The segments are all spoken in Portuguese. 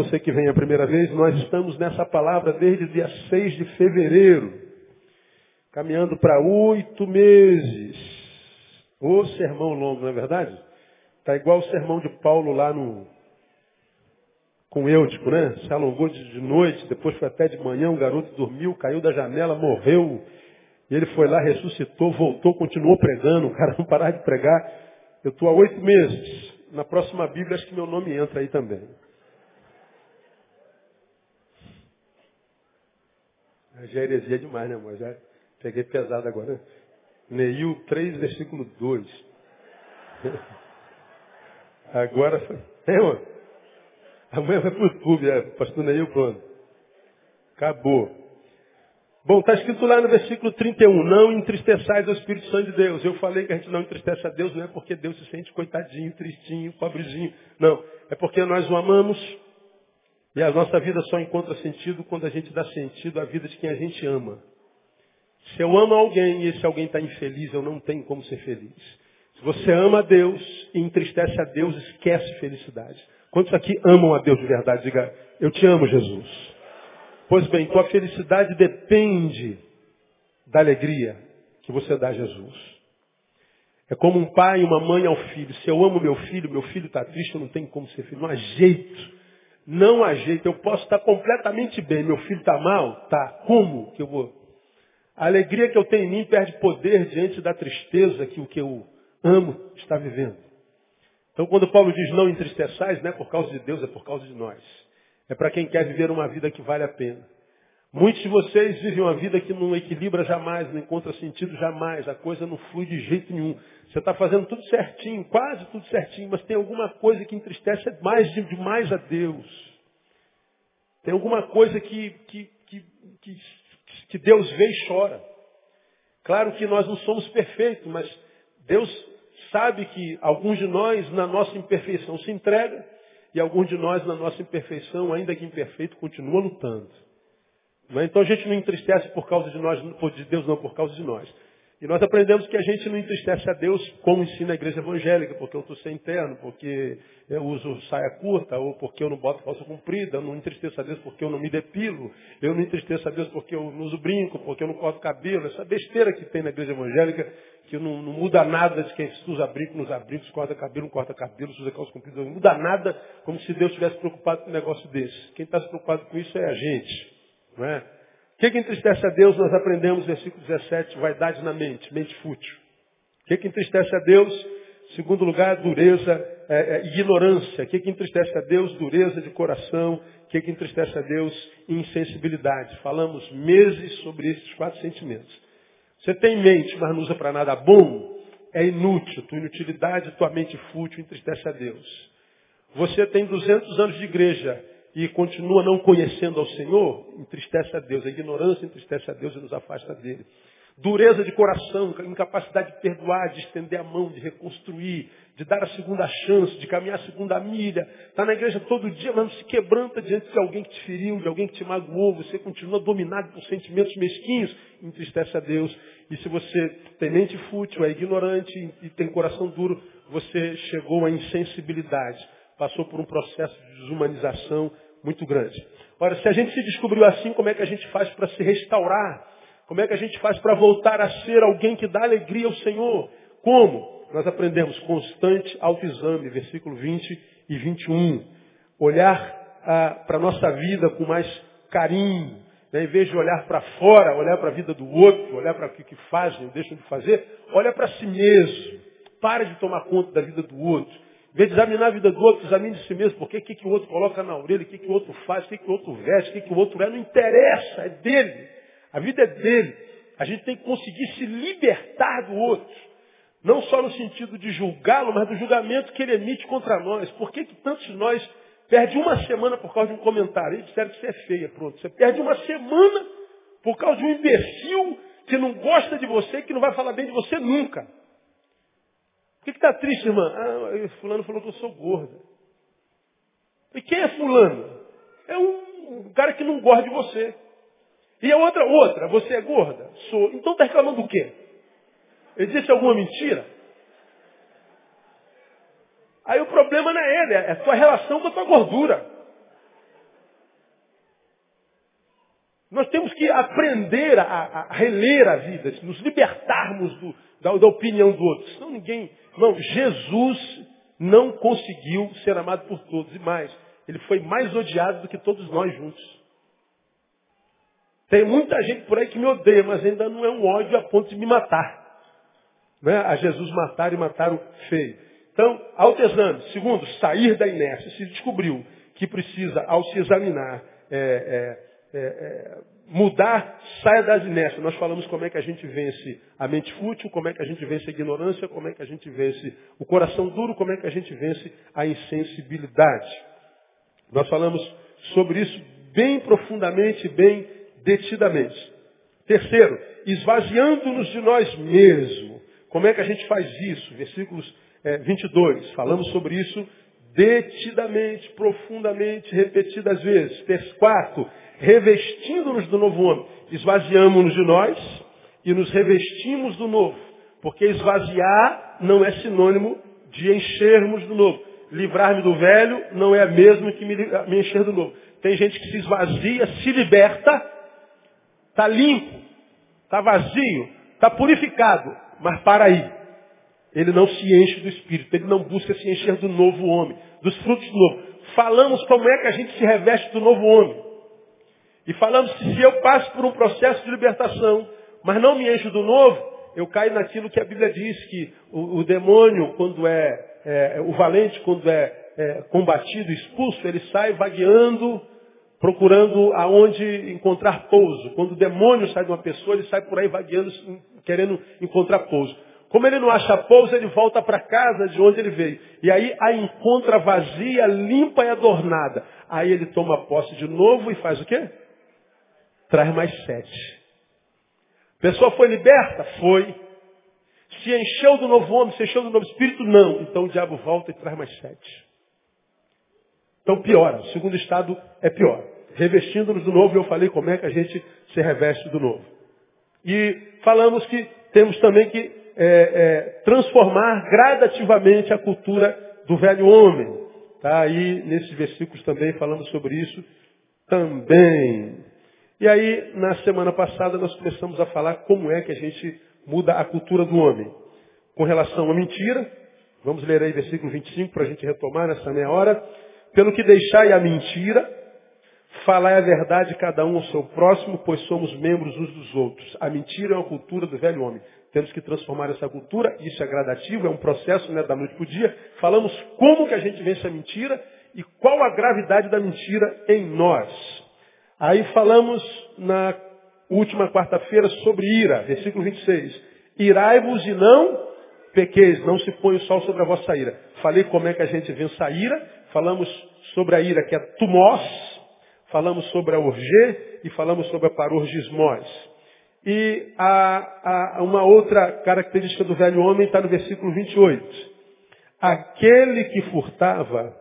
Você que vem a primeira vez, nós estamos nessa palavra desde o dia 6 de fevereiro, caminhando para oito meses. O sermão longo, não é verdade? Está igual o sermão de Paulo lá no com Eutico, né? Se alongou de noite, depois foi até de manhã, um garoto dormiu, caiu da janela, morreu. E ele foi lá, ressuscitou, voltou, continuou pregando, o cara não parar de pregar. Eu estou há oito meses. Na próxima Bíblia acho que meu nome entra aí também. Já é heresia demais, né, amor? Já peguei pesado agora. Neil 3, versículo 2. Agora foi. É? Amanhã vai para o YouTube, é, pastor Neil, pronto. Acabou. Bom, está escrito lá no versículo 31, não entristeçais o Espírito Santo de Deus. Eu falei que a gente não entristece a Deus, não é porque Deus se sente coitadinho, tristinho, pobrezinho. Não, é porque nós o amamos e a nossa vida só encontra sentido quando a gente dá sentido à vida de quem a gente ama. Se eu amo alguém e esse alguém está infeliz, eu não tenho como ser feliz. Se você ama a Deus e entristece a Deus, esquece felicidade. Quantos aqui amam a Deus de verdade? Diga, eu te amo, Jesus. Pois bem, tua felicidade depende da alegria que você dá a Jesus. É como um pai e uma mãe ao filho. Se eu amo meu filho, meu filho está triste, eu não tenho como ser filho. Não há jeito. Não há jeito. Eu posso estar completamente bem. Meu filho está mal? Tá. Como que eu vou? A alegria que eu tenho em mim perde poder diante da tristeza que o que eu amo está vivendo. Então quando Paulo diz não entristeçais, não é por causa de Deus, é por causa de nós. É para quem quer viver uma vida que vale a pena. Muitos de vocês vivem uma vida que não equilibra jamais, não encontra sentido jamais, a coisa não flui de jeito nenhum. Você está fazendo tudo certinho, quase tudo certinho, mas tem alguma coisa que entristece mais demais a Deus. Tem alguma coisa que, que, que, que, que Deus vê e chora. Claro que nós não somos perfeitos, mas Deus sabe que alguns de nós, na nossa imperfeição, se entrega, e alguns de nós, na nossa imperfeição, ainda que imperfeito, continua lutando. É? Então a gente não entristece por causa de nós, por de Deus não, por causa de nós. E nós aprendemos que a gente não entristece a Deus como ensina a igreja evangélica, porque eu estou sem terno, porque eu uso saia curta, ou porque eu não boto calça comprida, eu não entristeço a Deus porque eu não me depilo, eu não entristeço a Deus porque eu não uso brinco, porque eu não corto cabelo, essa besteira que tem na igreja evangélica, que não, não muda nada de quem usa brinco, não usa brinco, se corta cabelo, não corta cabelo, se usa calça comprida, não muda nada, como se Deus estivesse preocupado com um negócio desse. Quem está se preocupado com isso é a gente. Não é? O que, que entristece a Deus? Nós aprendemos, versículo 17, vaidade na mente, mente fútil. O que, que entristece a Deus? Segundo lugar, dureza, é, é, ignorância. O que, que entristece a Deus? Dureza de coração. O que, que entristece a Deus? Insensibilidade. Falamos meses sobre esses quatro sentimentos. Você tem mente, mas não usa para nada bom, é inútil. Tua inutilidade, tua mente fútil entristece a Deus. Você tem 200 anos de igreja, e continua não conhecendo ao Senhor, entristece a Deus. A ignorância entristece a Deus e nos afasta dele. Dureza de coração, incapacidade de perdoar, de estender a mão, de reconstruir, de dar a segunda chance, de caminhar a segunda milha. Está na igreja todo dia, mas não se quebranta diante de alguém que te feriu, de alguém que te magoou. Você continua dominado por sentimentos mesquinhos, entristece a Deus. E se você tem mente fútil, é ignorante e tem coração duro, você chegou à insensibilidade passou por um processo de desumanização muito grande. Ora, se a gente se descobriu assim, como é que a gente faz para se restaurar? Como é que a gente faz para voltar a ser alguém que dá alegria ao Senhor? Como? Nós aprendemos constante autoexame, versículo 20 e 21. Olhar ah, para a nossa vida com mais carinho, né? em vez de olhar para fora, olhar para a vida do outro, olhar para o que, que fazem, deixam de fazer, olha para si mesmo. Para de tomar conta da vida do outro. Em de examinar a vida do outro, examine si mesmo. Porque o que, que o outro coloca na orelha, o que, que o outro faz, o que, que o outro veste, o que, que o outro é, não interessa, é dele. A vida é dele. A gente tem que conseguir se libertar do outro. Não só no sentido de julgá-lo, mas do julgamento que ele emite contra nós. Por que, que tantos de nós perdem uma semana por causa de um comentário? Eles disseram que você é feia, pronto. Você perde uma semana por causa de um imbecil que não gosta de você e que não vai falar bem de você nunca. Que está triste, irmã? Ah, fulano falou que eu sou gorda. E quem é fulano? É um, cara que não gosta de você. E a outra, outra, você é gorda? Sou. Então está reclamando do quê? Ele disse alguma mentira? Aí o problema não é ele, é a tua relação com a tua gordura. Nós temos que aprender a, a reler a vida, nos libertarmos do, da, da, opinião do outro. Senão ninguém. Não, Jesus não conseguiu ser amado por todos. E mais, ele foi mais odiado do que todos nós juntos. Tem muita gente por aí que me odeia, mas ainda não é um ódio a ponto de me matar. Né? A Jesus mataram e mataram feio. Então, autoexame. Segundo, sair da inércia. Se descobriu que precisa, ao se examinar, é, é, é, é, mudar, saia das inércias. Nós falamos como é que a gente vence a mente fútil, como é que a gente vence a ignorância, como é que a gente vence o coração duro, como é que a gente vence a insensibilidade. Nós falamos sobre isso bem profundamente, bem detidamente. Terceiro, esvaziando-nos de nós mesmos. Como é que a gente faz isso? Versículos é, 22. Falamos sobre isso detidamente, profundamente, repetidas vezes. Quarto, revestindo-nos do novo homem. Esvaziamos-nos de nós e nos revestimos do novo. Porque esvaziar não é sinônimo de enchermos do novo. Livrar-me do velho não é a mesma que me, me encher do novo. Tem gente que se esvazia, se liberta, está limpo, está vazio, está purificado, mas para aí. Ele não se enche do Espírito, ele não busca se encher do novo homem, dos frutos do novo. Falamos como é que a gente se reveste do novo homem. E falamos que se eu passo por um processo de libertação, mas não me encho do novo, eu caio naquilo que a Bíblia diz, que o, o demônio, quando é, é, o valente, quando é, é combatido, expulso, ele sai vagueando, procurando aonde encontrar pouso. Quando o demônio sai de uma pessoa, ele sai por aí vagueando, querendo encontrar pouso. Como ele não acha pouso, ele volta para casa de onde ele veio. E aí a encontra vazia, limpa e adornada. Aí ele toma posse de novo e faz o quê? Traz mais sete. Pessoa foi liberta? Foi. Se encheu do novo homem, se encheu do novo espírito? Não. Então o diabo volta e traz mais sete. Então piora. O segundo estado é pior. Revestindo-nos do novo, eu falei como é que a gente se reveste do novo. E falamos que temos também que é, é, transformar gradativamente a cultura do velho homem. Tá aí nesses versículos também falando sobre isso também. E aí, na semana passada, nós começamos a falar como é que a gente muda a cultura do homem. Com relação à mentira, vamos ler aí versículo 25 para a gente retomar nessa meia hora. Pelo que deixai a mentira, falai a verdade cada um ao seu próximo, pois somos membros uns dos outros. A mentira é uma cultura do velho homem. Temos que transformar essa cultura, isso é gradativo, é um processo né, da noite para o dia. Falamos como que a gente vence a mentira e qual a gravidade da mentira em nós. Aí falamos na última quarta-feira sobre ira, versículo 26. Irai-vos e não pequeis, não se põe o sol sobre a vossa ira. Falei como é que a gente vence a ira, falamos sobre a ira que é tumós, falamos sobre a orgê e falamos sobre a parorgismós. E a, a, uma outra característica do velho homem está no versículo 28. Aquele que furtava,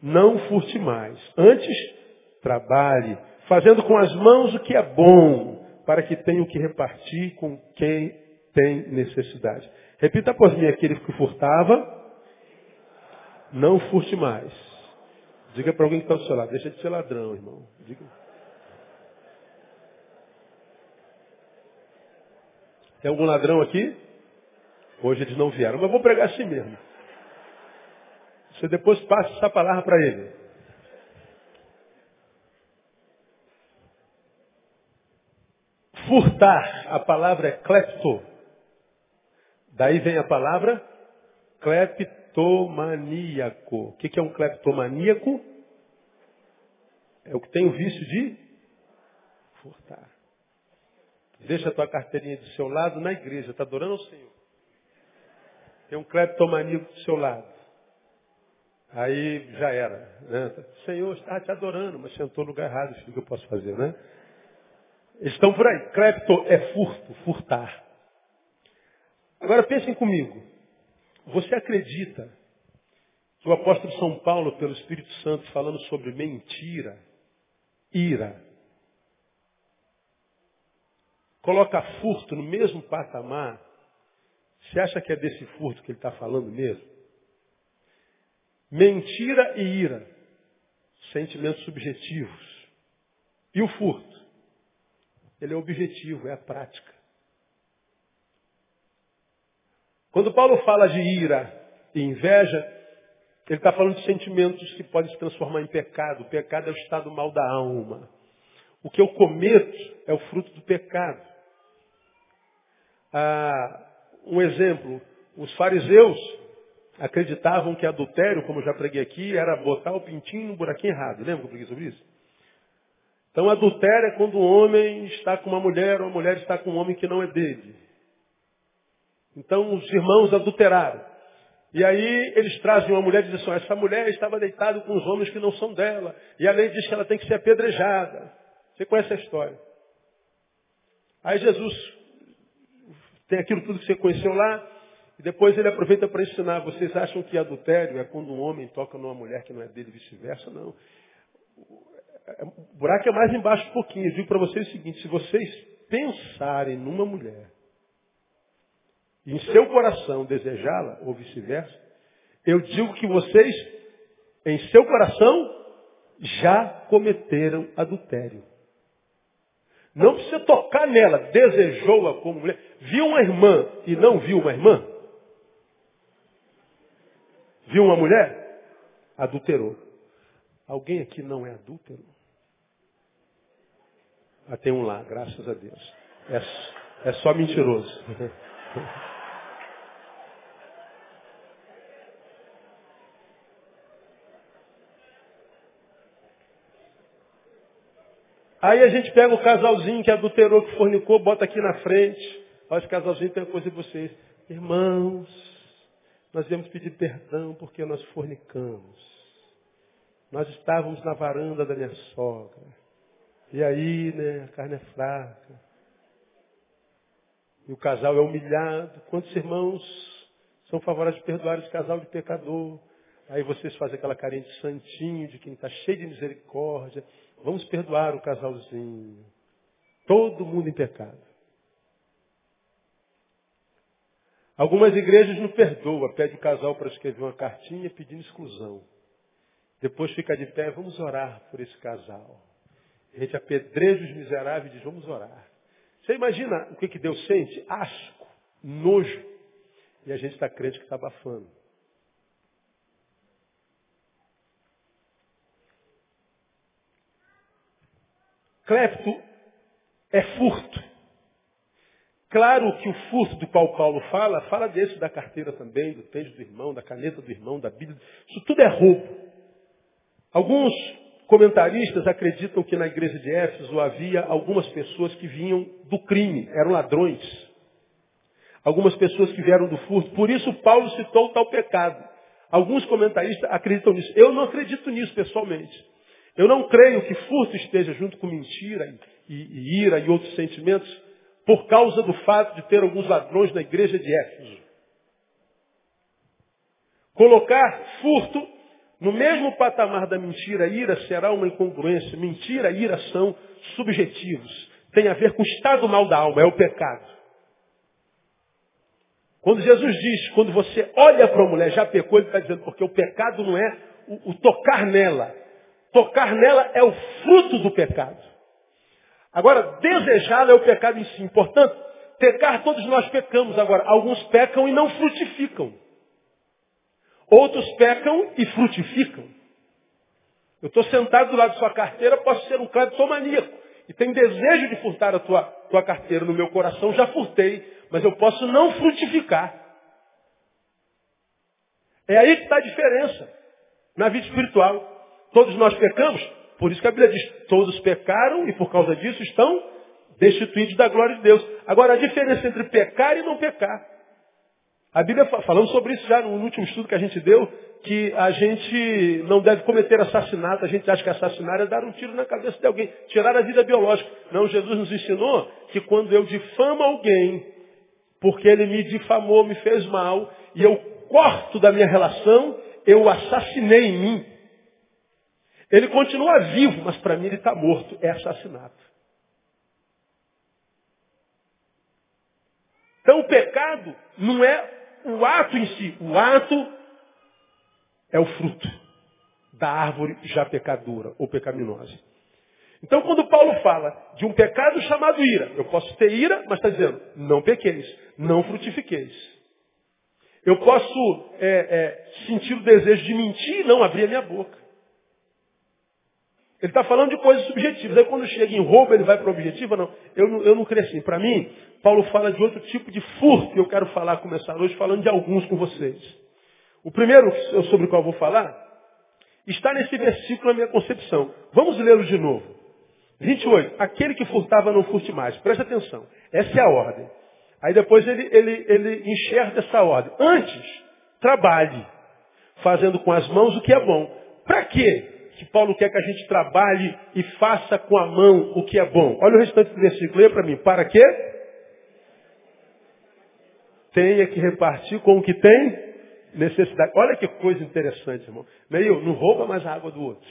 não furte mais. Antes, trabalhe, fazendo com as mãos o que é bom, para que tenha o que repartir com quem tem necessidade. Repita por mim, aquele que furtava, não furte mais. Diga para alguém que está do seu lado, deixa de ser ladrão, irmão. Diga. Tem algum ladrão aqui? Hoje eles não vieram, mas vou pregar assim mesmo. Você depois passa essa palavra para ele. Furtar, a palavra é klepto. Daí vem a palavra cleptomaníaco. O que é um cleptomaníaco? É o que tem o vício de furtar. Deixa a tua carteirinha do seu lado na igreja. Está adorando ao Senhor. Tem um cleptomaníaco do seu lado. Aí já era. Né? Senhor está te adorando, mas sentou no lugar errado. Isso que eu posso fazer, né? Estão por aí. Clepto é furto, furtar. Agora pensem comigo. Você acredita que o apóstolo São Paulo, pelo Espírito Santo, falando sobre mentira, ira, coloca furto no mesmo patamar, você acha que é desse furto que ele está falando mesmo? Mentira e ira, sentimentos subjetivos. E o furto? Ele é objetivo, é a prática. Quando Paulo fala de ira e inveja, ele está falando de sentimentos que podem se transformar em pecado. O pecado é o estado mal da alma. O que eu cometo é o fruto do pecado. Ah, um exemplo, os fariseus acreditavam que adultério, como já preguei aqui, era botar o pintinho no buraquinho errado. Lembra que eu preguei sobre isso? Então adultério é quando um homem está com uma mulher ou a mulher está com um homem que não é dele. Então os irmãos adulteraram. E aí eles trazem uma mulher e dizem assim, essa mulher estava deitada com os homens que não são dela. E a lei diz que ela tem que ser apedrejada. Você conhece a história. Aí Jesus tem aquilo tudo que você conheceu lá, e depois ele aproveita para ensinar. Vocês acham que adultério é quando um homem toca numa mulher que não é dele e vice-versa? Não. O buraco é mais embaixo um pouquinho. Eu digo para vocês o seguinte, se vocês pensarem numa mulher em seu coração desejá-la, ou vice-versa, eu digo que vocês, em seu coração, já cometeram adultério. Não precisa tocar nela, desejou-a como mulher. Viu uma irmã e não viu uma irmã? Viu uma mulher? Adulterou. Alguém aqui não é adúltero? Ah, tem um lá, graças a Deus. É, é só mentiroso. Aí a gente pega o casalzinho que adulterou, que fornicou, bota aqui na frente. Olha, esse casalzinho tem coisa de vocês. Irmãos, nós viemos pedir perdão porque nós fornicamos. Nós estávamos na varanda da minha sogra. E aí, né, a carne é fraca. E o casal é humilhado. Quantos irmãos são favoráveis de perdoar esse casal de pecador? Aí vocês fazem aquela carinha de santinho, de quem está cheio de misericórdia. Vamos perdoar o casalzinho. Todo mundo em pecado. Algumas igrejas não perdoam, pede o casal para escrever uma cartinha pedindo exclusão. Depois fica de pé, vamos orar por esse casal. A gente apedreja os miseráveis e diz, vamos orar. Você imagina o que, que Deus sente? Asco, nojo. E a gente está crente que está abafando. Clepto é furto. Claro que o furto do qual Paulo fala, fala desse da carteira também, do texto do irmão, da caneta do irmão, da Bíblia. Isso tudo é roubo. Alguns comentaristas acreditam que na igreja de Éfeso havia algumas pessoas que vinham do crime, eram ladrões. Algumas pessoas que vieram do furto. Por isso Paulo citou tal pecado. Alguns comentaristas acreditam nisso. Eu não acredito nisso pessoalmente. Eu não creio que furto esteja junto com mentira e, e, ira e outros sentimentos por causa do fato de ter alguns ladrões na igreja de Éfeso. Colocar furto no mesmo patamar da mentira e ira será uma incongruência. Mentira e ira são subjetivos. Tem a ver com o estado mal da alma, é o pecado. Quando Jesus diz, quando você olha para uma mulher, já pecou, ele está dizendo, porque o pecado não é o, o tocar nela, Tocar nela é o fruto do pecado. Agora, desejá-la é o pecado em si. Portanto, pecar todos nós pecamos. Agora, alguns pecam e não frutificam. Outros pecam e frutificam. Eu estou sentado do lado de sua carteira, posso ser um cleptomaníaco. E tenho desejo de furtar a tua, tua carteira no meu coração, já furtei, mas eu posso não frutificar. É aí que está a diferença na vida espiritual. Todos nós pecamos, por isso que a Bíblia diz, todos pecaram e por causa disso estão destituídos da glória de Deus. Agora, a diferença entre pecar e não pecar. A Bíblia, falando sobre isso já no último estudo que a gente deu, que a gente não deve cometer assassinato, a gente acha que assassinar é dar um tiro na cabeça de alguém, tirar a vida biológica. Não, Jesus nos ensinou que quando eu difamo alguém, porque ele me difamou, me fez mal, e eu corto da minha relação, eu assassinei em mim. Ele continua vivo, mas para mim ele está morto. É assassinato. Então o pecado não é o ato em si. O ato é o fruto da árvore já pecadora ou pecaminosa. Então, quando Paulo fala de um pecado chamado ira, eu posso ter ira, mas está dizendo, não pequeis, não frutifiqueis. Eu posso é, é, sentir o desejo de mentir e não abrir a minha boca. Ele está falando de coisas subjetivas. Aí quando chega em roubo, ele vai para o objetivo? Não, eu não, eu não creio assim. Para mim, Paulo fala de outro tipo de furto eu quero falar, começar hoje falando de alguns com vocês. O primeiro sobre o qual eu vou falar está nesse versículo na minha concepção. Vamos lê-lo de novo. 28. Aquele que furtava não furte mais. Preste atenção. Essa é a ordem. Aí depois ele, ele, ele enxerga essa ordem. Antes, trabalhe, fazendo com as mãos o que é bom. Para quê? Que Paulo quer que a gente trabalhe e faça com a mão o que é bom. Olha o restante do versículo, para mim. Para quê? Tenha que repartir com o que tem necessidade. Olha que coisa interessante, irmão. Meio, não rouba mais a água do outro.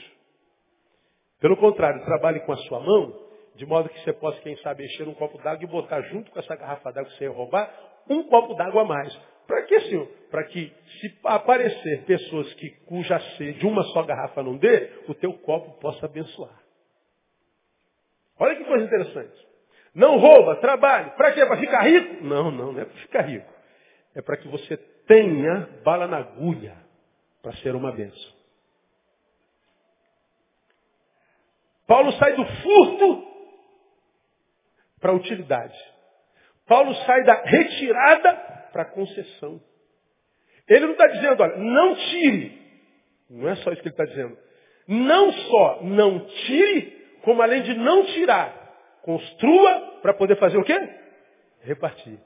Pelo contrário, trabalhe com a sua mão, de modo que você possa, quem sabe, encher um copo d'água e botar junto com essa garrafa d'água que você ia roubar, um copo d'água a mais. Para que, senhor? Para que, se aparecer pessoas que cuja sede uma só garrafa não dê, o teu copo possa abençoar. Olha que coisa interessante. Não rouba, trabalhe. Para quê? Para ficar rico? Não, não, não é para ficar rico. É para que você tenha bala na agulha para ser uma bênção. Paulo sai do furto para a utilidade. Paulo sai da retirada para concessão. Ele não está dizendo, olha, não tire. Não é só isso que ele está dizendo. Não só não tire, como além de não tirar, construa para poder fazer o quê? Repartir.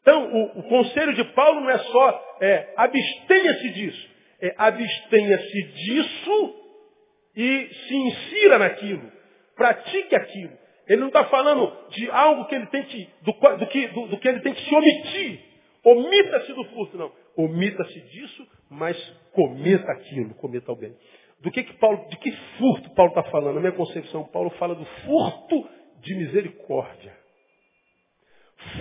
Então, o, o conselho de Paulo não é só é, abstenha-se disso. É abstenha-se disso e se insira naquilo. Pratique aquilo. Ele não está falando de algo que ele tem que, do, do, que, do, do que ele tem que se omitir. Omita-se do furto, não. Omita-se disso, mas cometa aquilo, cometa bem. Do que, que Paulo, de que furto Paulo está falando? Na minha concepção, Paulo fala do furto de misericórdia.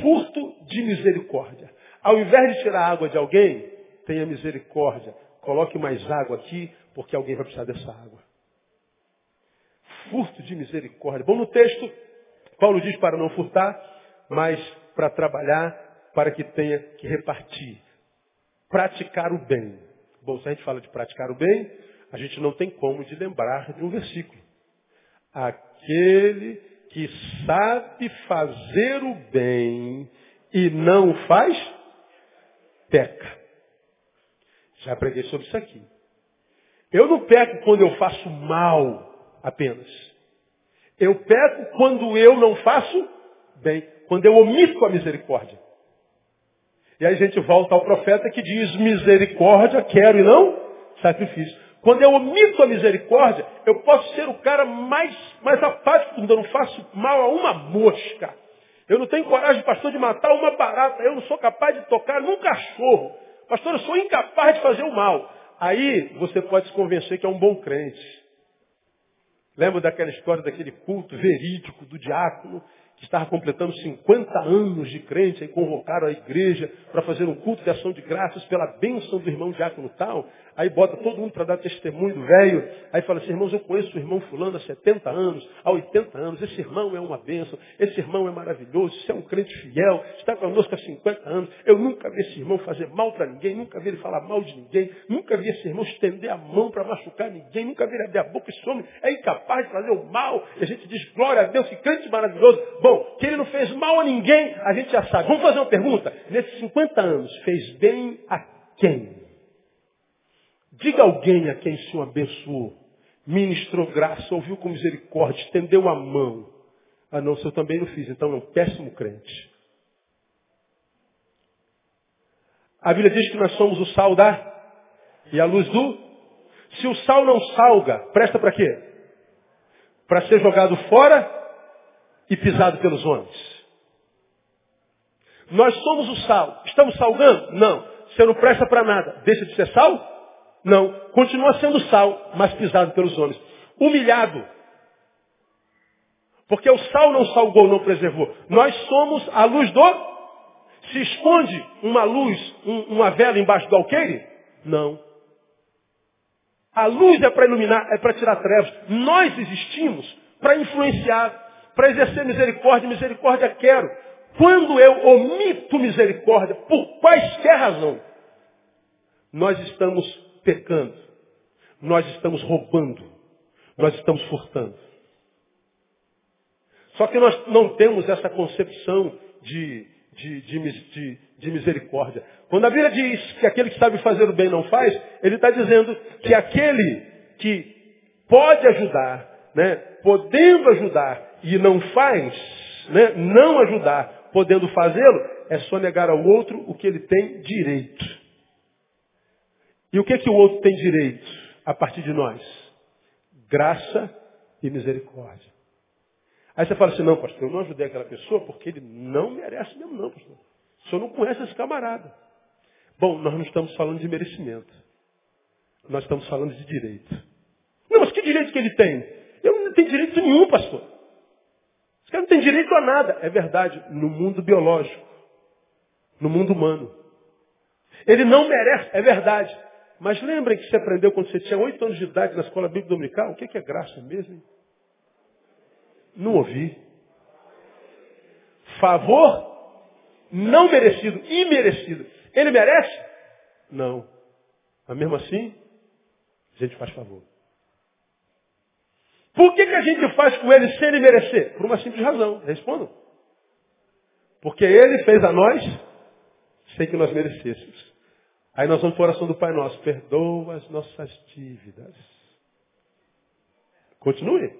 Furto de misericórdia. Ao invés de tirar água de alguém, tenha misericórdia. Coloque mais água aqui, porque alguém vai precisar dessa água furto de misericórdia. Bom, no texto, Paulo diz para não furtar, mas para trabalhar, para que tenha que repartir. Praticar o bem. Bom, se a gente fala de praticar o bem, a gente não tem como de lembrar de um versículo. Aquele que sabe fazer o bem e não faz, peca. Já preguei sobre isso aqui. Eu não peco quando eu faço mal apenas. Eu peco quando eu não faço bem, quando eu omito a misericórdia. E aí a gente volta ao profeta que diz, misericórdia quero e não sacrifício. Quando eu omito a misericórdia, eu posso ser o cara mais, mais apático, quando eu não faço mal a uma mosca. Eu não tenho coragem, pastor, de matar uma barata. Eu não sou capaz de tocar num cachorro. Pastor, eu sou incapaz de fazer o mal. Aí você pode se convencer que é um bom crente. Lembro daquela história daquele culto verídico do diácono que estava completando 50 anos de crente, aí convocaram a igreja para fazer um culto de ação de graças pela bênção do irmão diácono tal. Aí bota todo mundo para dar testemunho do velho. Aí fala assim, irmãos, eu conheço o irmão fulano há 70 anos, há 80 anos. Esse irmão é uma bênção, esse irmão é maravilhoso, isso é um crente fiel, está conosco há 50 anos. Eu nunca vi esse irmão fazer mal para ninguém, nunca vi ele falar mal de ninguém, nunca vi esse irmão estender a mão para machucar ninguém, nunca vi ele abrir a boca. Esse homem é incapaz de fazer o mal. E a gente diz, glória a Deus, que crente maravilhoso. Bom, que ele não fez mal a ninguém, a gente já sabe. Vamos fazer uma pergunta? Nesses 50 anos, fez bem a quem? Diga alguém a quem o Senhor abençoou, ministrou graça, ouviu com misericórdia, estendeu a mão. Ah não, se eu também não fiz, então é um péssimo crente. A Bíblia diz que nós somos o sal da e a luz do. Se o sal não salga, presta para quê? Para ser jogado fora e pisado pelos homens. Nós somos o sal. Estamos salgando? Não. Você não presta para nada. Deixa de ser sal? Não. Continua sendo sal, mas pisado pelos homens. Humilhado. Porque o sal não salgou, não preservou. Nós somos a luz do. Se esconde uma luz, um, uma vela embaixo do alqueire? Não. A luz é para iluminar, é para tirar trevas. Nós existimos para influenciar, para exercer misericórdia. Misericórdia quero. Quando eu omito misericórdia, por quaisquer razão, nós estamos pecando, nós estamos roubando, nós estamos furtando. Só que nós não temos essa concepção de, de, de, de, misericórdia. Quando a Bíblia diz que aquele que sabe fazer o bem não faz, ele está dizendo que aquele que pode ajudar, né, podendo ajudar e não faz, né, não ajudar, podendo fazê-lo, é só negar ao outro o que ele tem direito. E o que, que o outro tem direito a partir de nós? Graça e misericórdia. Aí você fala assim, não, pastor, eu não ajudei aquela pessoa porque ele não merece mesmo, não, pastor. O senhor não conhece esse camarada. Bom, nós não estamos falando de merecimento. Nós estamos falando de direito. Não, mas que direito que ele tem? Tenho direito nenhum, pastor. Esse cara não tem direito a nada. É verdade, no mundo biológico. No mundo humano. Ele não merece, é verdade. Mas lembrem que você aprendeu quando você tinha oito anos de idade na escola bíblica dominical? O que é graça mesmo? Hein? Não ouvi. Favor não merecido, imerecido. Ele merece? Não. Mas mesmo assim, a gente faz favor. Por que, que a gente faz com ele sem ele merecer? Por uma simples razão. Respondam. Porque ele fez a nós sem que nós merecêssemos. Aí nós vamos para a oração do Pai Nosso. Perdoa as nossas dívidas. Continue.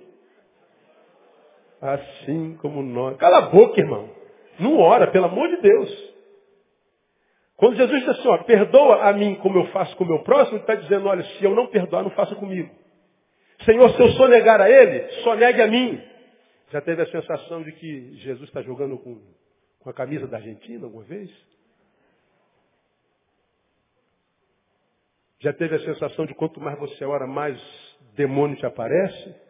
Assim como nós. Cala a boca, irmão. Não ora, pelo amor de Deus. Quando Jesus diz assim, ó, perdoa a mim como eu faço com o meu próximo, ele está dizendo, olha, se eu não perdoar, não faça comigo. Senhor, se eu sonegar a ele, sonegue a mim. Já teve a sensação de que Jesus está jogando com, com a camisa da Argentina alguma vez? Já teve a sensação de quanto mais você ora, mais demônio te aparece?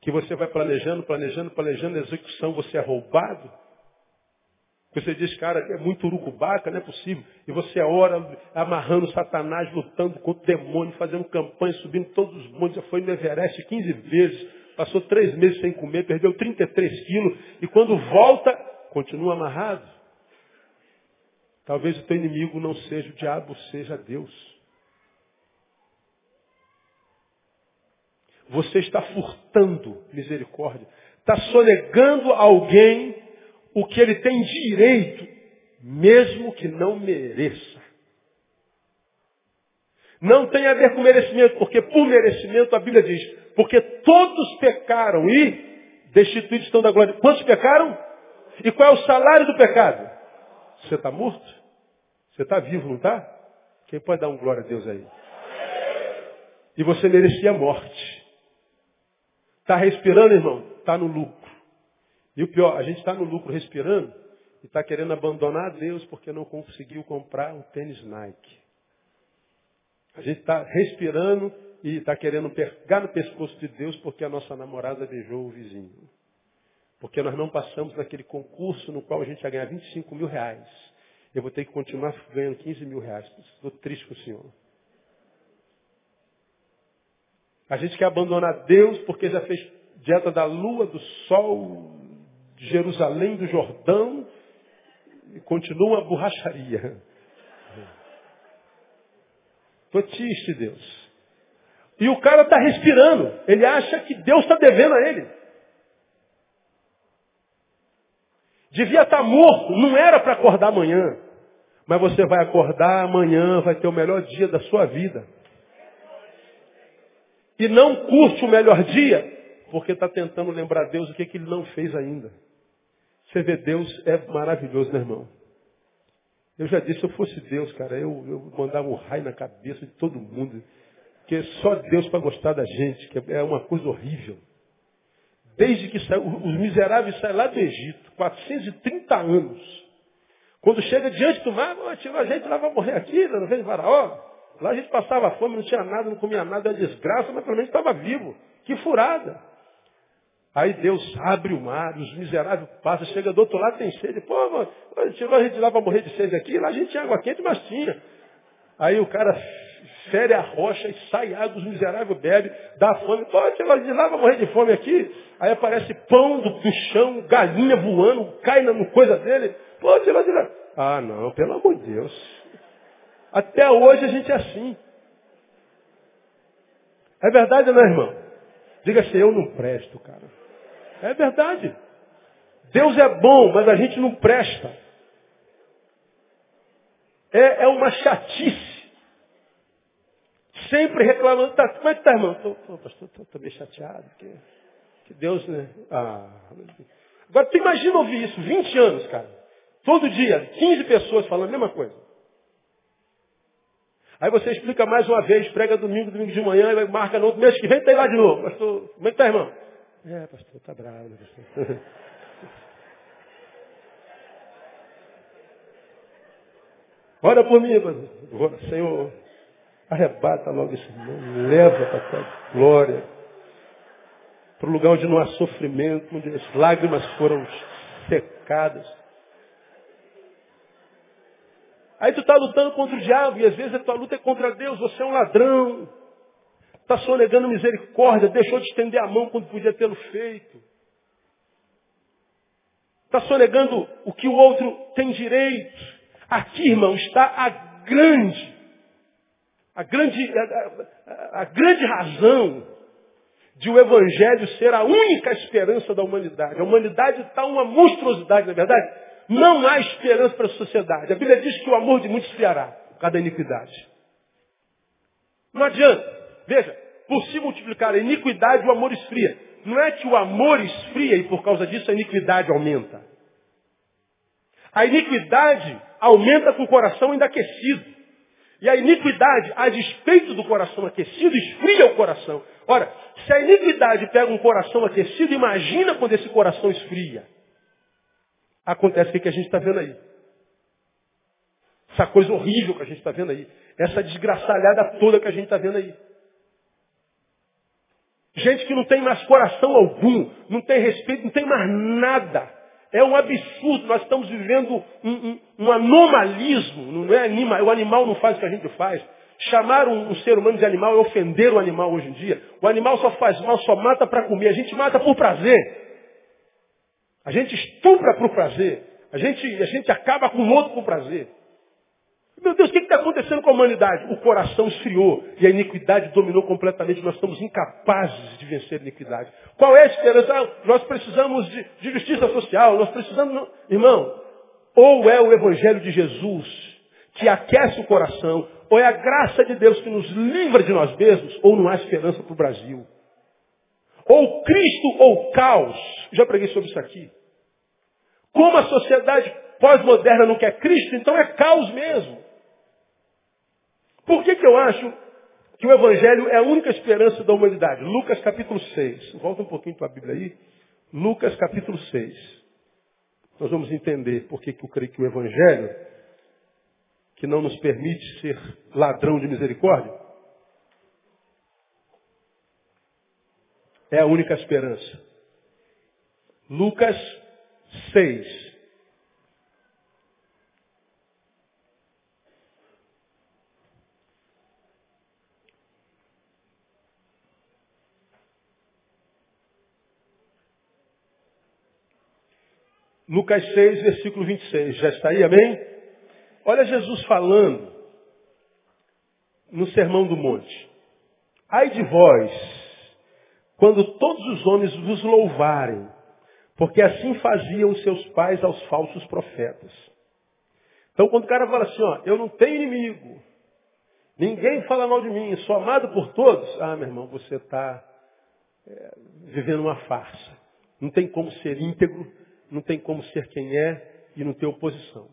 que você vai planejando, planejando, planejando, execução, você é roubado. Você diz, cara, é muito urucubaca, não é possível. E você ora amarrando Satanás, lutando contra o demônio, fazendo campanha, subindo todos os montes. Já foi no Everest 15 vezes, passou três meses sem comer, perdeu 33 quilos. E quando volta, continua amarrado. Talvez o teu inimigo não seja o diabo, seja Deus. Você está furtando misericórdia. Está sonegando alguém o que ele tem direito, mesmo que não mereça. Não tem a ver com merecimento, porque por merecimento a Bíblia diz, porque todos pecaram e destituídos estão da glória. Quantos pecaram? E qual é o salário do pecado? Você está morto? Você está vivo, não está? Quem pode dar um glória a Deus aí? E você merecia a morte. Está respirando, irmão? Está no lucro. E o pior, a gente está no lucro respirando e está querendo abandonar Deus porque não conseguiu comprar um tênis Nike. A gente está respirando e está querendo pegar no pescoço de Deus porque a nossa namorada beijou o vizinho. Porque nós não passamos naquele concurso no qual a gente ia ganhar 25 mil reais. Eu vou ter que continuar ganhando 15 mil reais. Estou triste com o senhor. A gente quer abandonar Deus porque já fez dieta da lua, do sol, de Jerusalém, do Jordão, e continua a borracharia. Estou triste, Deus. E o cara está respirando. Ele acha que Deus está devendo a ele. Devia estar tá morto. Não era para acordar amanhã. Mas você vai acordar amanhã, vai ter o melhor dia da sua vida e não curte o melhor dia, porque está tentando lembrar Deus o que, que ele não fez ainda. Você vê, Deus é maravilhoso, né, irmão? Eu já disse, se eu fosse Deus, cara, eu, eu mandava um raio na cabeça de todo mundo. Porque só Deus para gostar da gente, que é uma coisa horrível. Desde que saiu, os miseráveis saem lá do Egito, 430 anos. Quando chega diante do mar, tirou a gente, lá vai morrer aqui, não vem faraó. Lá a gente passava fome, não tinha nada, não comia nada, era desgraça, mas pelo menos estava vivo. Que furada. Aí Deus abre o mar, os miseráveis passam, chega do outro lado, tem sede. Pô, mano, tirou a gente lá para morrer de sede aqui, lá a gente tinha água quente, mas tinha. Aí o cara fere a rocha e sai água, os miseráveis bebem, dá fome. Pô, tira de lá, vai morrer de fome aqui. Aí aparece pão do, do chão, galinha voando, cai na coisa dele. Pô, tira de lá. Ah, não, pelo amor de Deus. Até hoje a gente é assim. É verdade, não é, irmão? Diga assim, eu não presto, cara. É verdade. Deus é bom, mas a gente não presta. É, é uma chatice. Sempre reclamando. Tá, como é que tá, irmão? Tô, tô, pastor, tô, tô meio chateado. Que, que Deus, né? Ah, Agora, tu imagina ouvir isso, 20 anos, cara. Todo dia, 15 pessoas falando a mesma coisa. Aí você explica mais uma vez, prega domingo, domingo de manhã, e marca no outro mês que vem, tá lá de novo. Pastor, como é que tá, irmão? É, pastor, tá bravo, né? Ora por mim, pastor. Senhor, arrebata logo esse nome, leva para a tua glória, para o lugar onde não há sofrimento, onde as lágrimas foram secadas. Aí tu está lutando contra o diabo e às vezes a tua luta é contra Deus, você é um ladrão. Está sonegando misericórdia, deixou de estender a mão quando podia tê-lo feito. Está sonegando o que o outro tem direito. Aqui, irmão, está a grande, a grande, a, a, a grande razão de o Evangelho ser a única esperança da humanidade. A humanidade está uma monstruosidade, na é verdade. Não há esperança para a sociedade. A Bíblia diz que o amor de muitos esfriará por causa da iniquidade. Não adianta. Veja, por se multiplicar a iniquidade, o amor esfria. Não é que o amor esfria e por causa disso a iniquidade aumenta. A iniquidade aumenta com o coração ainda aquecido. E a iniquidade, a despeito do coração aquecido, esfria o coração. Ora, se a iniquidade pega um coração aquecido, imagina quando esse coração esfria acontece o que a gente está vendo aí. Essa coisa horrível que a gente está vendo aí. Essa desgraçalhada toda que a gente está vendo aí. Gente que não tem mais coração algum, não tem respeito, não tem mais nada. É um absurdo. Nós estamos vivendo um, um, um anomalismo. Não é anima, o animal não faz o que a gente faz. Chamar um, um, ser humano de animal é ofender o animal hoje em dia. O animal só faz mal, só mata para comer. A gente mata por prazer. A gente estupra por prazer. A gente, a gente acaba com o outro por prazer. Meu Deus, o que está acontecendo com a humanidade? O coração esfriou e a iniquidade dominou completamente. Nós estamos incapazes de vencer a iniquidade. Qual é a esperança? Ah, nós precisamos de, de justiça social, nós precisamos. Irmão, ou é o Evangelho de Jesus que aquece o coração, ou é a graça de Deus que nos livra de nós mesmos, ou não há esperança para o Brasil. Ou Cristo ou caos. Já preguei sobre isso aqui. Como a sociedade pós-moderna não quer Cristo, então é caos mesmo. Por que, que eu acho que o Evangelho é a única esperança da humanidade? Lucas capítulo 6. Volta um pouquinho para a Bíblia aí. Lucas capítulo 6. Nós vamos entender por que, que eu creio que o Evangelho, que não nos permite ser ladrão de misericórdia, é a única esperança. Lucas 6. Lucas 6, versículo 26. Já está aí, amém? Olha Jesus falando no Sermão do Monte. Ai de vós, quando todos os homens vos louvarem, porque assim faziam seus pais aos falsos profetas. Então quando o cara fala assim, ó, eu não tenho inimigo, ninguém fala mal de mim, sou amado por todos, ah, meu irmão, você está é, vivendo uma farsa. Não tem como ser íntegro, não tem como ser quem é e não ter oposição.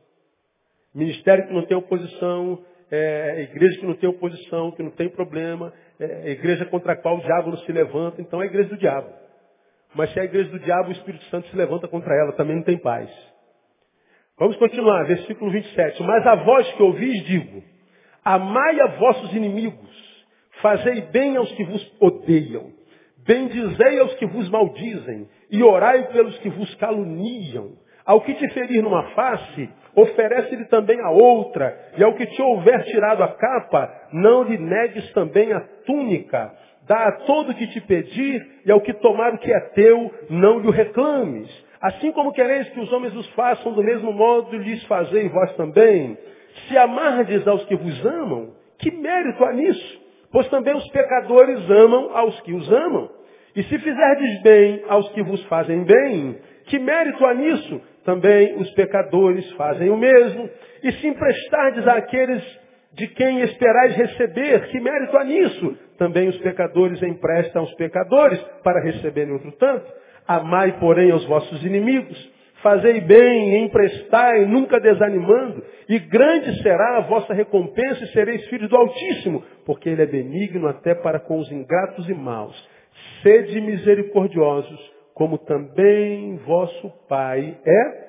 Ministério que não tem oposição, é, igreja que não tem oposição, que não tem problema, é, igreja contra a qual o diabo não se levanta, então é a igreja do diabo. Mas se é a igreja do diabo, o Espírito Santo se levanta contra ela, também não tem paz. Vamos continuar, versículo 27. Mas a voz que ouvis digo, amai a vossos inimigos, fazei bem aos que vos odeiam, bendizei aos que vos maldizem, e orai pelos que vos caluniam. Ao que te ferir numa face, oferece-lhe também a outra. E ao que te houver tirado a capa, não lhe negues também a túnica. Dá a todo o que te pedir, e ao que tomar o que é teu, não lhe reclames. Assim como quereis que os homens os façam, do mesmo modo lhes fazei vós também. Se amardes aos que vos amam, que mérito há nisso? Pois também os pecadores amam aos que os amam. E se fizerdes bem aos que vos fazem bem, que mérito há nisso? Também os pecadores fazem o mesmo. E se emprestardes àqueles de quem esperais receber, que mérito há nisso? Também os pecadores emprestam aos pecadores para receberem outro tanto. Amai, porém, aos vossos inimigos. Fazei bem, emprestai, nunca desanimando, e grande será a vossa recompensa e sereis filhos do Altíssimo, porque Ele é benigno até para com os ingratos e maus. Sede misericordiosos, como também vosso Pai é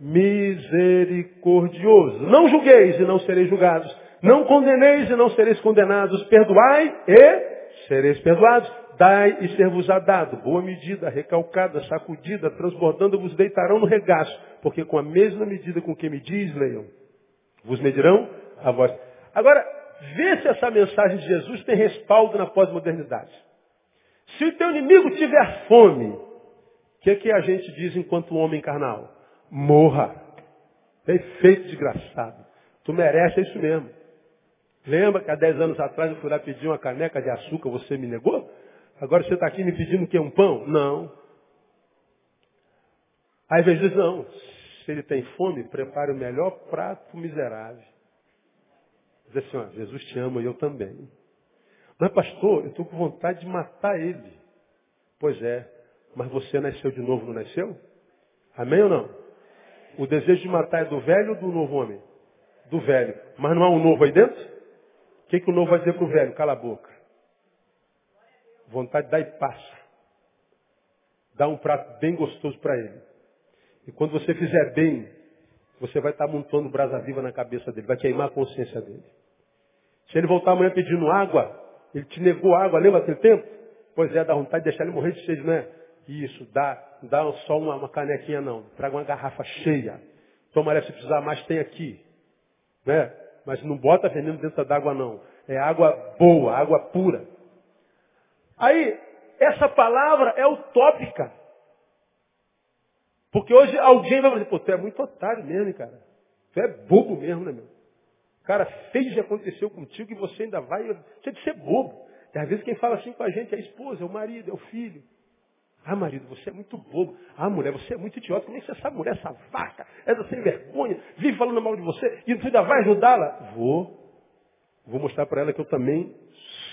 misericordioso. Não julgueis e não sereis julgados. Não condeneis e não sereis condenados. Perdoai e sereis perdoados. Dai e ser-vos-á dado. Boa medida, recalcada, sacudida, transbordando, vos deitarão no regaço. Porque com a mesma medida com que me diz, leiam, vos medirão a voz. Agora, vê se essa mensagem de Jesus tem respaldo na pós-modernidade. Se o teu inimigo tiver fome, o que, é que a gente diz enquanto homem carnal? Morra. Perfeito, desgraçado. Tu merece é isso mesmo. Lembra que há dez anos atrás eu fui lá pedir uma caneca de açúcar, você me negou? Agora você está aqui me pedindo o quê? Um pão? Não. Aí às vezes não. Se ele tem fome, prepare o melhor prato miserável. Diz assim, ó, Jesus te ama e eu também. Mas pastor, eu estou com vontade de matar ele. Pois é, mas você nasceu de novo, não nasceu? Amém ou não? O desejo de matar é do velho ou do novo homem? Do velho. Mas não há um novo aí dentro? O que, que o novo vai dizer para o velho? Cala a boca. Vontade dá e passa. Dá um prato bem gostoso para ele. E quando você fizer bem, você vai estar montando brasa viva na cabeça dele, vai queimar a consciência dele. Se ele voltar amanhã pedindo água, ele te negou água, lembra aquele tempo? Pois é, dá vontade de deixar ele morrer de sede, não é? Isso, dá, dá só uma, uma canequinha não. Traga uma garrafa cheia. Toma se precisar mais, tem aqui. Né? Mas não bota veneno dentro da água não. É água boa, água pura. Aí, essa palavra é utópica. Porque hoje alguém vai dizer, pô, tu é muito otário mesmo, cara. Tu é bobo mesmo, né, meu? Cara, fez já aconteceu contigo e você ainda vai. Você é de ser bobo. E às vezes quem fala assim com a gente é a esposa, é o marido, é o filho. Ah, marido, você é muito bobo. Ah, mulher, você é muito idiota. Como é que você mulher, essa vaca, essa sem vergonha, vive falando mal de você e tu ainda vai ajudá-la? Vou. Vou mostrar para ela que eu também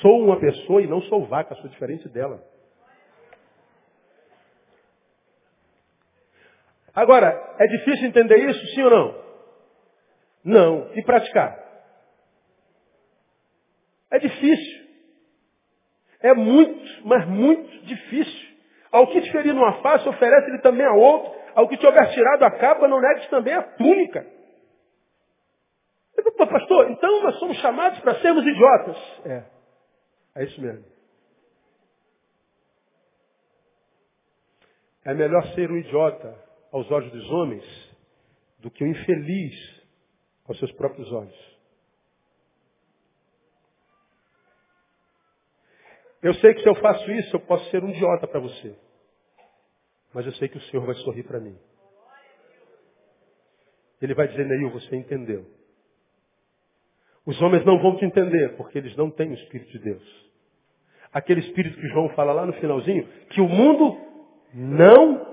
Sou uma pessoa e não sou vaca, sou diferente dela. Agora, é difícil entender isso, sim ou não? Não. E praticar? É difícil. É muito, mas muito difícil. Ao que te ferir numa face, oferece-lhe também a outro. Ao que te houver tirado a capa, não negues também a túnica. Eu, pastor, então nós somos chamados para sermos idiotas. É. É isso mesmo. É melhor ser um idiota aos olhos dos homens do que um infeliz aos seus próprios olhos. Eu sei que se eu faço isso, eu posso ser um idiota para você. Mas eu sei que o Senhor vai sorrir para mim. Ele vai dizer, Neil, você entendeu. Os homens não vão te entender, porque eles não têm o Espírito de Deus aquele espírito que João fala lá no finalzinho, que o mundo não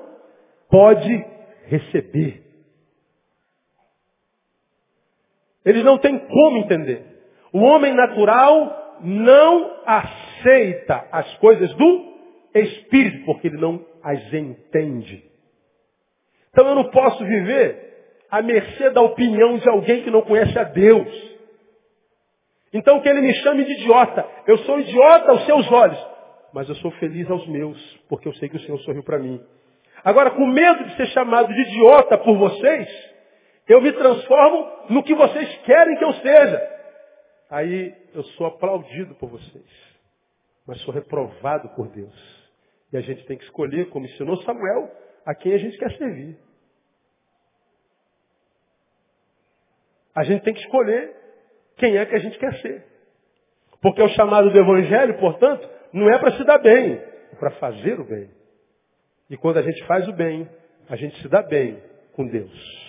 pode receber. Eles não têm como entender. O homem natural não aceita as coisas do espírito, porque ele não as entende. Então eu não posso viver à mercê da opinião de alguém que não conhece a Deus. Então que ele me chame de idiota. Eu sou idiota aos seus olhos. Mas eu sou feliz aos meus, porque eu sei que o Senhor sorriu para mim. Agora, com medo de ser chamado de idiota por vocês, eu me transformo no que vocês querem que eu seja. Aí eu sou aplaudido por vocês, mas sou reprovado por Deus. E a gente tem que escolher, como ensinou Samuel, a quem a gente quer servir. A gente tem que escolher quem é que a gente quer ser. Porque o chamado do Evangelho, portanto, não é para se dar bem, é para fazer o bem. E quando a gente faz o bem, a gente se dá bem com Deus.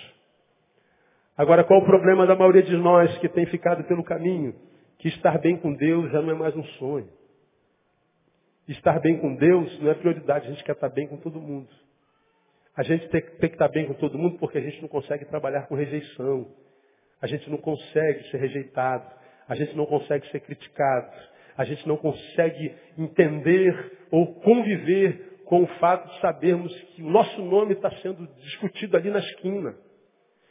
Agora, qual o problema da maioria de nós que tem ficado pelo caminho? Que estar bem com Deus já não é mais um sonho. Estar bem com Deus não é prioridade, a gente quer estar bem com todo mundo. A gente tem, tem que estar bem com todo mundo porque a gente não consegue trabalhar com rejeição. A gente não consegue ser rejeitado. A gente não consegue ser criticado. A gente não consegue entender ou conviver com o fato de sabermos que o nosso nome está sendo discutido ali na esquina.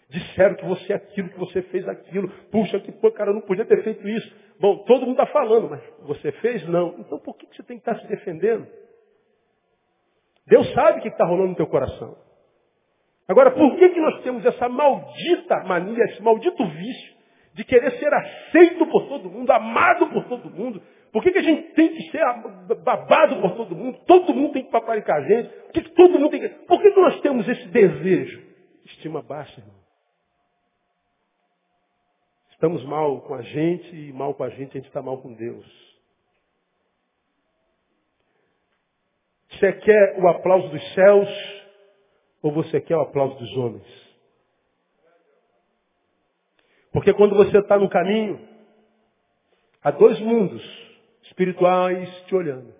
Disseram que você é aquilo, que você fez aquilo. Puxa, que pô, cara, não podia ter feito isso. Bom, todo mundo está falando, mas você fez? Não. Então por que você tem que estar se defendendo? Deus sabe o que está rolando no teu coração. Agora, por que, que nós temos essa maldita mania, esse maldito vício de querer ser aceito por todo mundo, amado por todo mundo? Por que, que a gente tem que ser babado por todo mundo? Todo mundo tem que paparicar a gente. Por que, que todo mundo tem que... Por que, que nós temos esse desejo? Estima baixa, irmão. Estamos mal com a gente e mal com a gente, a gente está mal com Deus. Você quer o aplauso dos céus ou você quer o aplauso dos homens? Porque quando você está no caminho, há dois mundos espirituais te olhando.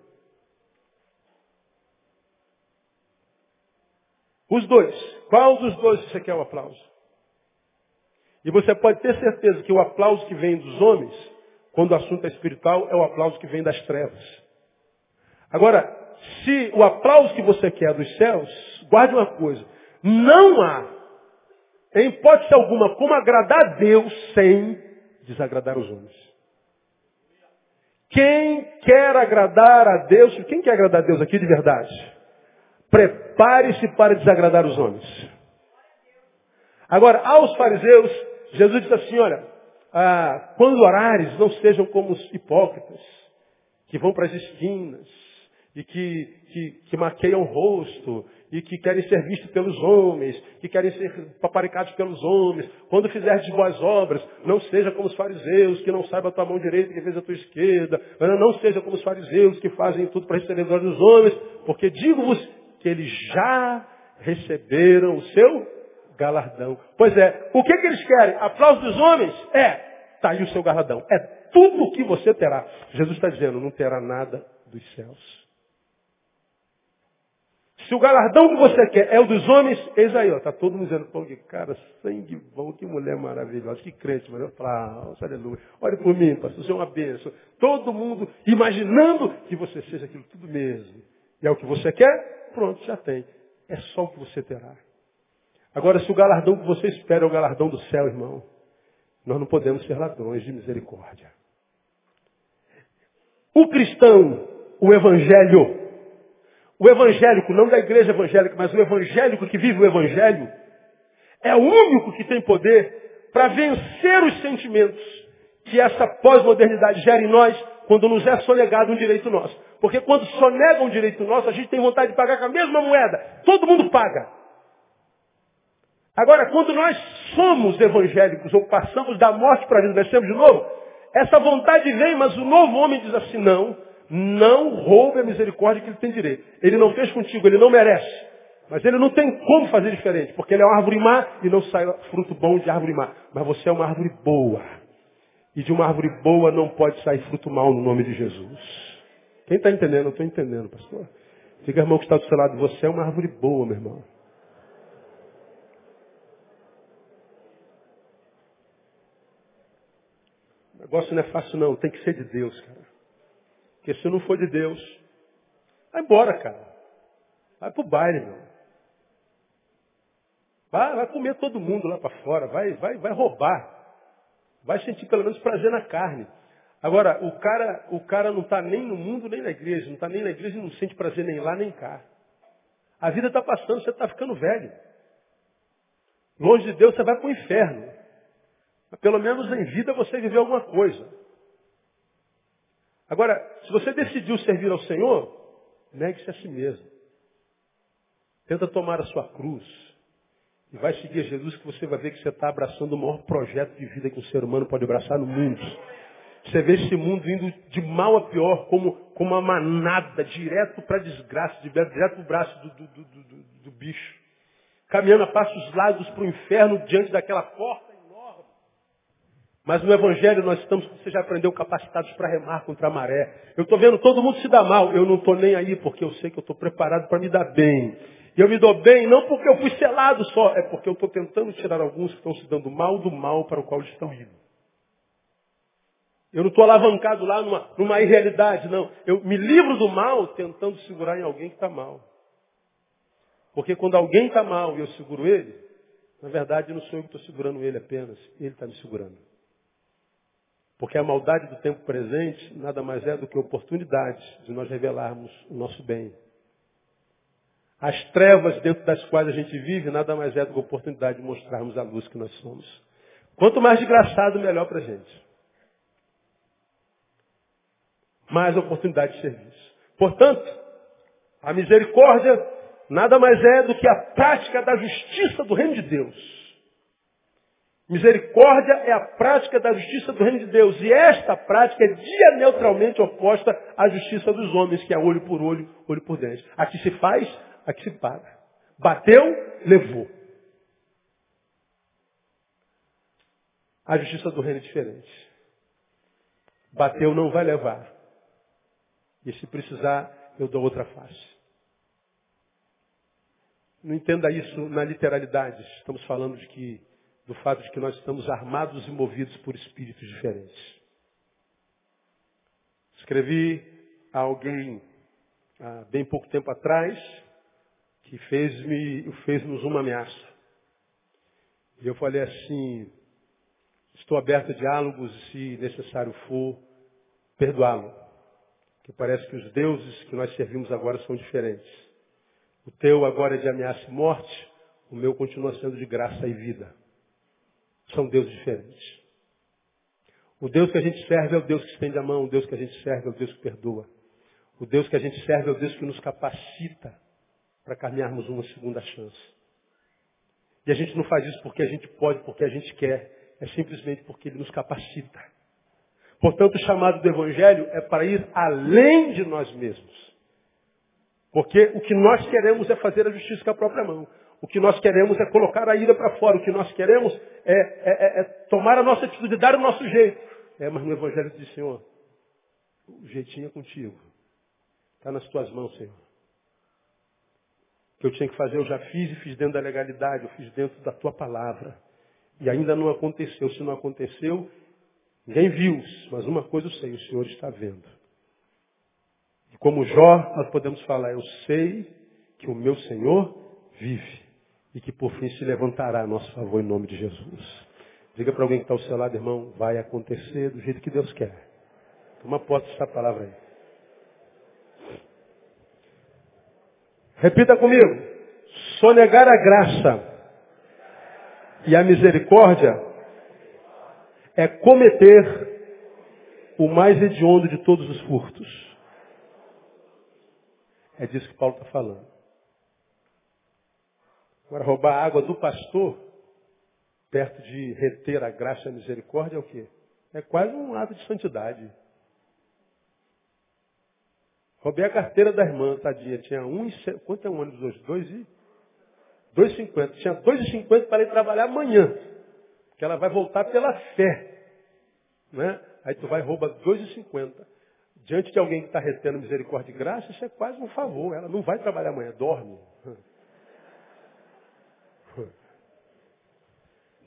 Os dois. Qual dos dois você quer o aplauso? E você pode ter certeza que o aplauso que vem dos homens, quando o assunto é espiritual, é o aplauso que vem das trevas. Agora, se o aplauso que você quer é dos céus, guarde uma coisa. Não há, em hipótese alguma, como agradar a Deus sem desagradar os homens. Quem quer agradar a Deus, quem quer agradar a Deus aqui de verdade? Prepare-se para desagradar os homens. Agora, aos fariseus, Jesus disse assim, olha, ah, quando orares, não sejam como os hipócritas, que vão para as esquinas, e que, que, que maqueiam o rosto, e que querem ser vistos pelos homens, que querem ser paparicados pelos homens. Quando fizeres boas obras, não seja como os fariseus, que não saiba a tua mão direita que fez a tua esquerda. Não seja como os fariseus, que fazem tudo para receber glória dos homens, porque digo-vos que eles já receberam o seu galardão. Pois é, o que, que eles querem? Aplauso dos homens? É, está aí o seu galardão. É tudo o que você terá. Jesus está dizendo, não terá nada dos céus. Se o galardão que você quer é o dos homens, eis aí, está todo mundo dizendo, pô, que cara, sangue bom, que mulher maravilhosa, que crente, mas eu falo, ah, aleluia, olhe por mim, pastor, você é uma bênção. Todo mundo imaginando que você seja aquilo tudo mesmo. E é o que você quer, pronto, já tem. É só o que você terá. Agora, se o galardão que você espera é o galardão do céu, irmão, nós não podemos ser ladrões de misericórdia. O cristão, o evangelho, o evangélico, não da igreja evangélica, mas o evangélico que vive o evangelho, é o único que tem poder para vencer os sentimentos que essa pós-modernidade gera em nós quando nos é sonegado um direito nosso. Porque quando sonega um direito nosso, a gente tem vontade de pagar com a mesma moeda. Todo mundo paga. Agora, quando nós somos evangélicos ou passamos da morte para a vida, nascemos de novo, essa vontade vem, mas o novo homem diz assim, não, não roube a misericórdia que ele tem direito. Ele não fez contigo, ele não merece. Mas ele não tem como fazer diferente, porque ele é uma árvore má e não sai fruto bom de árvore má. Mas você é uma árvore boa. E de uma árvore boa não pode sair fruto mal no nome de Jesus. Quem está entendendo? Eu estou entendendo, pastor. Diga, irmão, que está do seu lado. Você é uma árvore boa, meu irmão. O negócio não é fácil não, tem que ser de Deus, cara. Porque se não for de Deus, vai embora, cara. Vai pro baile, meu. Vai, vai comer todo mundo lá para fora, vai, vai, vai roubar. Vai sentir pelo menos prazer na carne. Agora, o cara, o cara não está nem no mundo nem na igreja, não está nem na igreja e não sente prazer nem lá nem cá. A vida está passando, você está ficando velho. Longe de Deus, você vai para o inferno. Pelo menos em vida você viveu alguma coisa. Agora, se você decidiu servir ao Senhor, negue-se a si mesmo. Tenta tomar a sua cruz e vai seguir Jesus que você vai ver que você está abraçando o maior projeto de vida que um ser humano pode abraçar no mundo. Você vê esse mundo indo de mal a pior, como, como uma manada, direto para a desgraça, direto para o braço do, do, do, do, bicho. Caminhando a passos largos para o inferno diante daquela porta. Mas no Evangelho nós estamos, você já aprendeu, capacitados para remar contra a maré. Eu estou vendo todo mundo se dar mal. Eu não estou nem aí, porque eu sei que eu estou preparado para me dar bem. E eu me dou bem não porque eu fui selado só, é porque eu estou tentando tirar alguns que estão se dando mal do mal para o qual eles estão indo. Eu não estou alavancado lá numa, numa irrealidade, não. Eu me livro do mal tentando segurar em alguém que está mal. Porque quando alguém está mal e eu seguro ele, na verdade não sou eu que estou segurando ele apenas, ele está me segurando. Porque a maldade do tempo presente nada mais é do que oportunidade de nós revelarmos o nosso bem. As trevas dentro das quais a gente vive nada mais é do que oportunidade de mostrarmos a luz que nós somos. Quanto mais desgraçado, melhor para a gente. Mais oportunidade de serviço. Portanto, a misericórdia nada mais é do que a prática da justiça do reino de Deus. Misericórdia é a prática da justiça do reino de Deus. E esta prática é diametralmente oposta à justiça dos homens, que é olho por olho, olho por dente. Aqui se faz, aqui se paga. Bateu, levou. A justiça do reino é diferente. Bateu, não vai levar. E se precisar, eu dou outra face. Não entenda isso na literalidade. Estamos falando de que, do fato de que nós estamos armados e movidos por espíritos diferentes. Escrevi a alguém há bem pouco tempo atrás que fez-me, fez-nos uma ameaça. E eu falei assim, estou aberto a diálogos e, se necessário for, perdoá-lo. Que parece que os deuses que nós servimos agora são diferentes. O teu agora é de ameaça e morte, o meu continua sendo de graça e vida. São deuses diferentes. O Deus que a gente serve é o Deus que estende a mão, o Deus que a gente serve é o Deus que perdoa. O Deus que a gente serve é o Deus que nos capacita para caminharmos uma segunda chance. E a gente não faz isso porque a gente pode, porque a gente quer. É simplesmente porque Ele nos capacita. Portanto, o chamado do Evangelho é para ir além de nós mesmos. Porque o que nós queremos é fazer a justiça com a própria mão. O que nós queremos é colocar a ira para fora. O que nós queremos é, é, é, é, tomar a nossa atitude, dar o nosso jeito. É, mas no Evangelho diz, Senhor, o jeitinho é contigo. Está nas tuas mãos, Senhor que eu tinha que fazer, eu já fiz e fiz dentro da legalidade, eu fiz dentro da tua palavra. E ainda não aconteceu. Se não aconteceu, ninguém viu, mas uma coisa eu sei, o Senhor está vendo. E como Jó, nós podemos falar, eu sei que o meu Senhor vive e que por fim se levantará a nosso favor em nome de Jesus. Diga para alguém que está ao seu lado, irmão, vai acontecer do jeito que Deus quer. Toma posse dessa palavra aí. Repita comigo. Sonegar a graça e a misericórdia é cometer o mais hediondo de todos os furtos. É disso que Paulo está falando. Agora, roubar a água do pastor, perto de reter a graça e a misericórdia, é o quê? É quase um ato de santidade. Roubei a carteira da irmã, tadinha. Tinha um. Quanto é um ônibus hoje? Dois e... Dois cinquenta. Tinha dois e cinquenta para ir trabalhar amanhã. Que ela vai voltar pela fé. Né? Aí tu vai e rouba dois e cinquenta. Diante de alguém que está retendo misericórdia e graça, isso é quase um favor. Ela não vai trabalhar amanhã, dorme.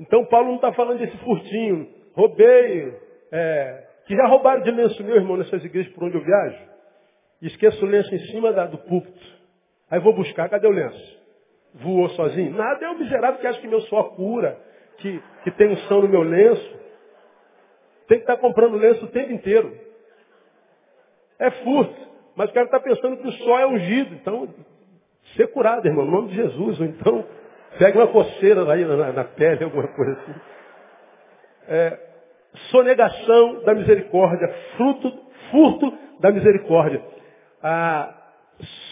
Então Paulo não está falando desse furtinho. Roubei. É, que já roubaram de lenço meu, irmão, nessas igrejas por onde eu viajo. Esqueço o lenço em cima da, do púlpito. Aí vou buscar, cadê o lenço? Voou sozinho? Nada, é o miserável que acha que meu suor cura, que, que tem unção no meu lenço. Tem que estar comprando lenço o tempo inteiro. É furto. Mas o cara está pensando que o sol é ungido. Então, ser curado, irmão, no nome de Jesus. Ou então, pega uma coceira aí na, na pele, alguma coisa assim. É, sonegação da misericórdia, fruto, furto da misericórdia a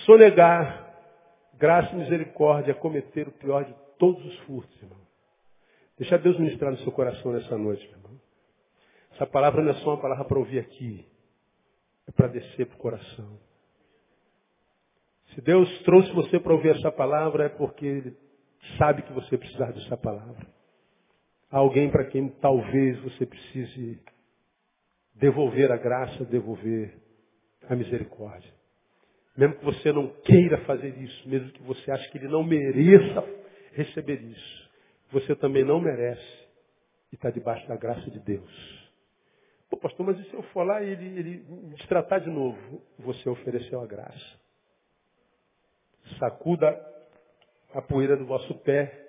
sonegar graça e misericórdia, cometer o pior de todos os furtos, irmão. Deixa Deus ministrar no seu coração nessa noite, meu irmão. Essa palavra não é só uma palavra para ouvir aqui. É para descer para o coração. Se Deus trouxe você para ouvir essa palavra, é porque Ele sabe que você precisa dessa palavra. Há alguém para quem talvez você precise devolver a graça, devolver a misericórdia. Mesmo que você não queira fazer isso, mesmo que você ache que ele não mereça receber isso, você também não merece e está debaixo da graça de Deus. Pô, pastor, mas e se eu for lá e ele, ele me tratar de novo? Você ofereceu a graça. Sacuda a poeira do vosso pé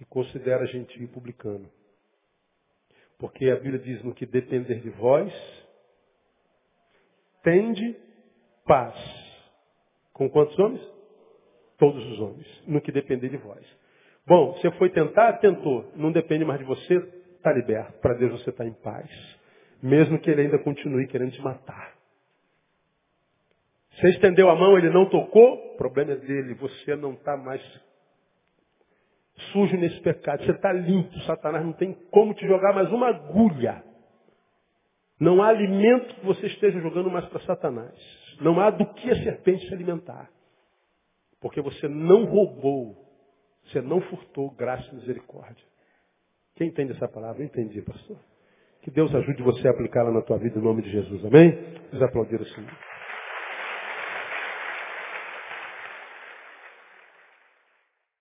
e considera gentil e publicano. Porque a Bíblia diz, no que depender de vós, tende paz. Com quantos homens? Todos os homens. No que depender de vós. Bom, você foi tentar? Tentou. Não depende mais de você, está liberto. Para Deus você está em paz. Mesmo que ele ainda continue querendo te matar. Você estendeu a mão, ele não tocou, o problema é dele. Você não está mais sujo nesse pecado. Você está limpo. Satanás não tem como te jogar mais uma agulha. Não há alimento que você esteja jogando mais para Satanás. Não há do que a serpente se alimentar. Porque você não roubou. Você não furtou graça e misericórdia. Quem entende essa palavra? Entendi, pastor. Que Deus ajude você a aplicá-la na tua vida em nome de Jesus. Amém? Vamos aplaudir o Senhor.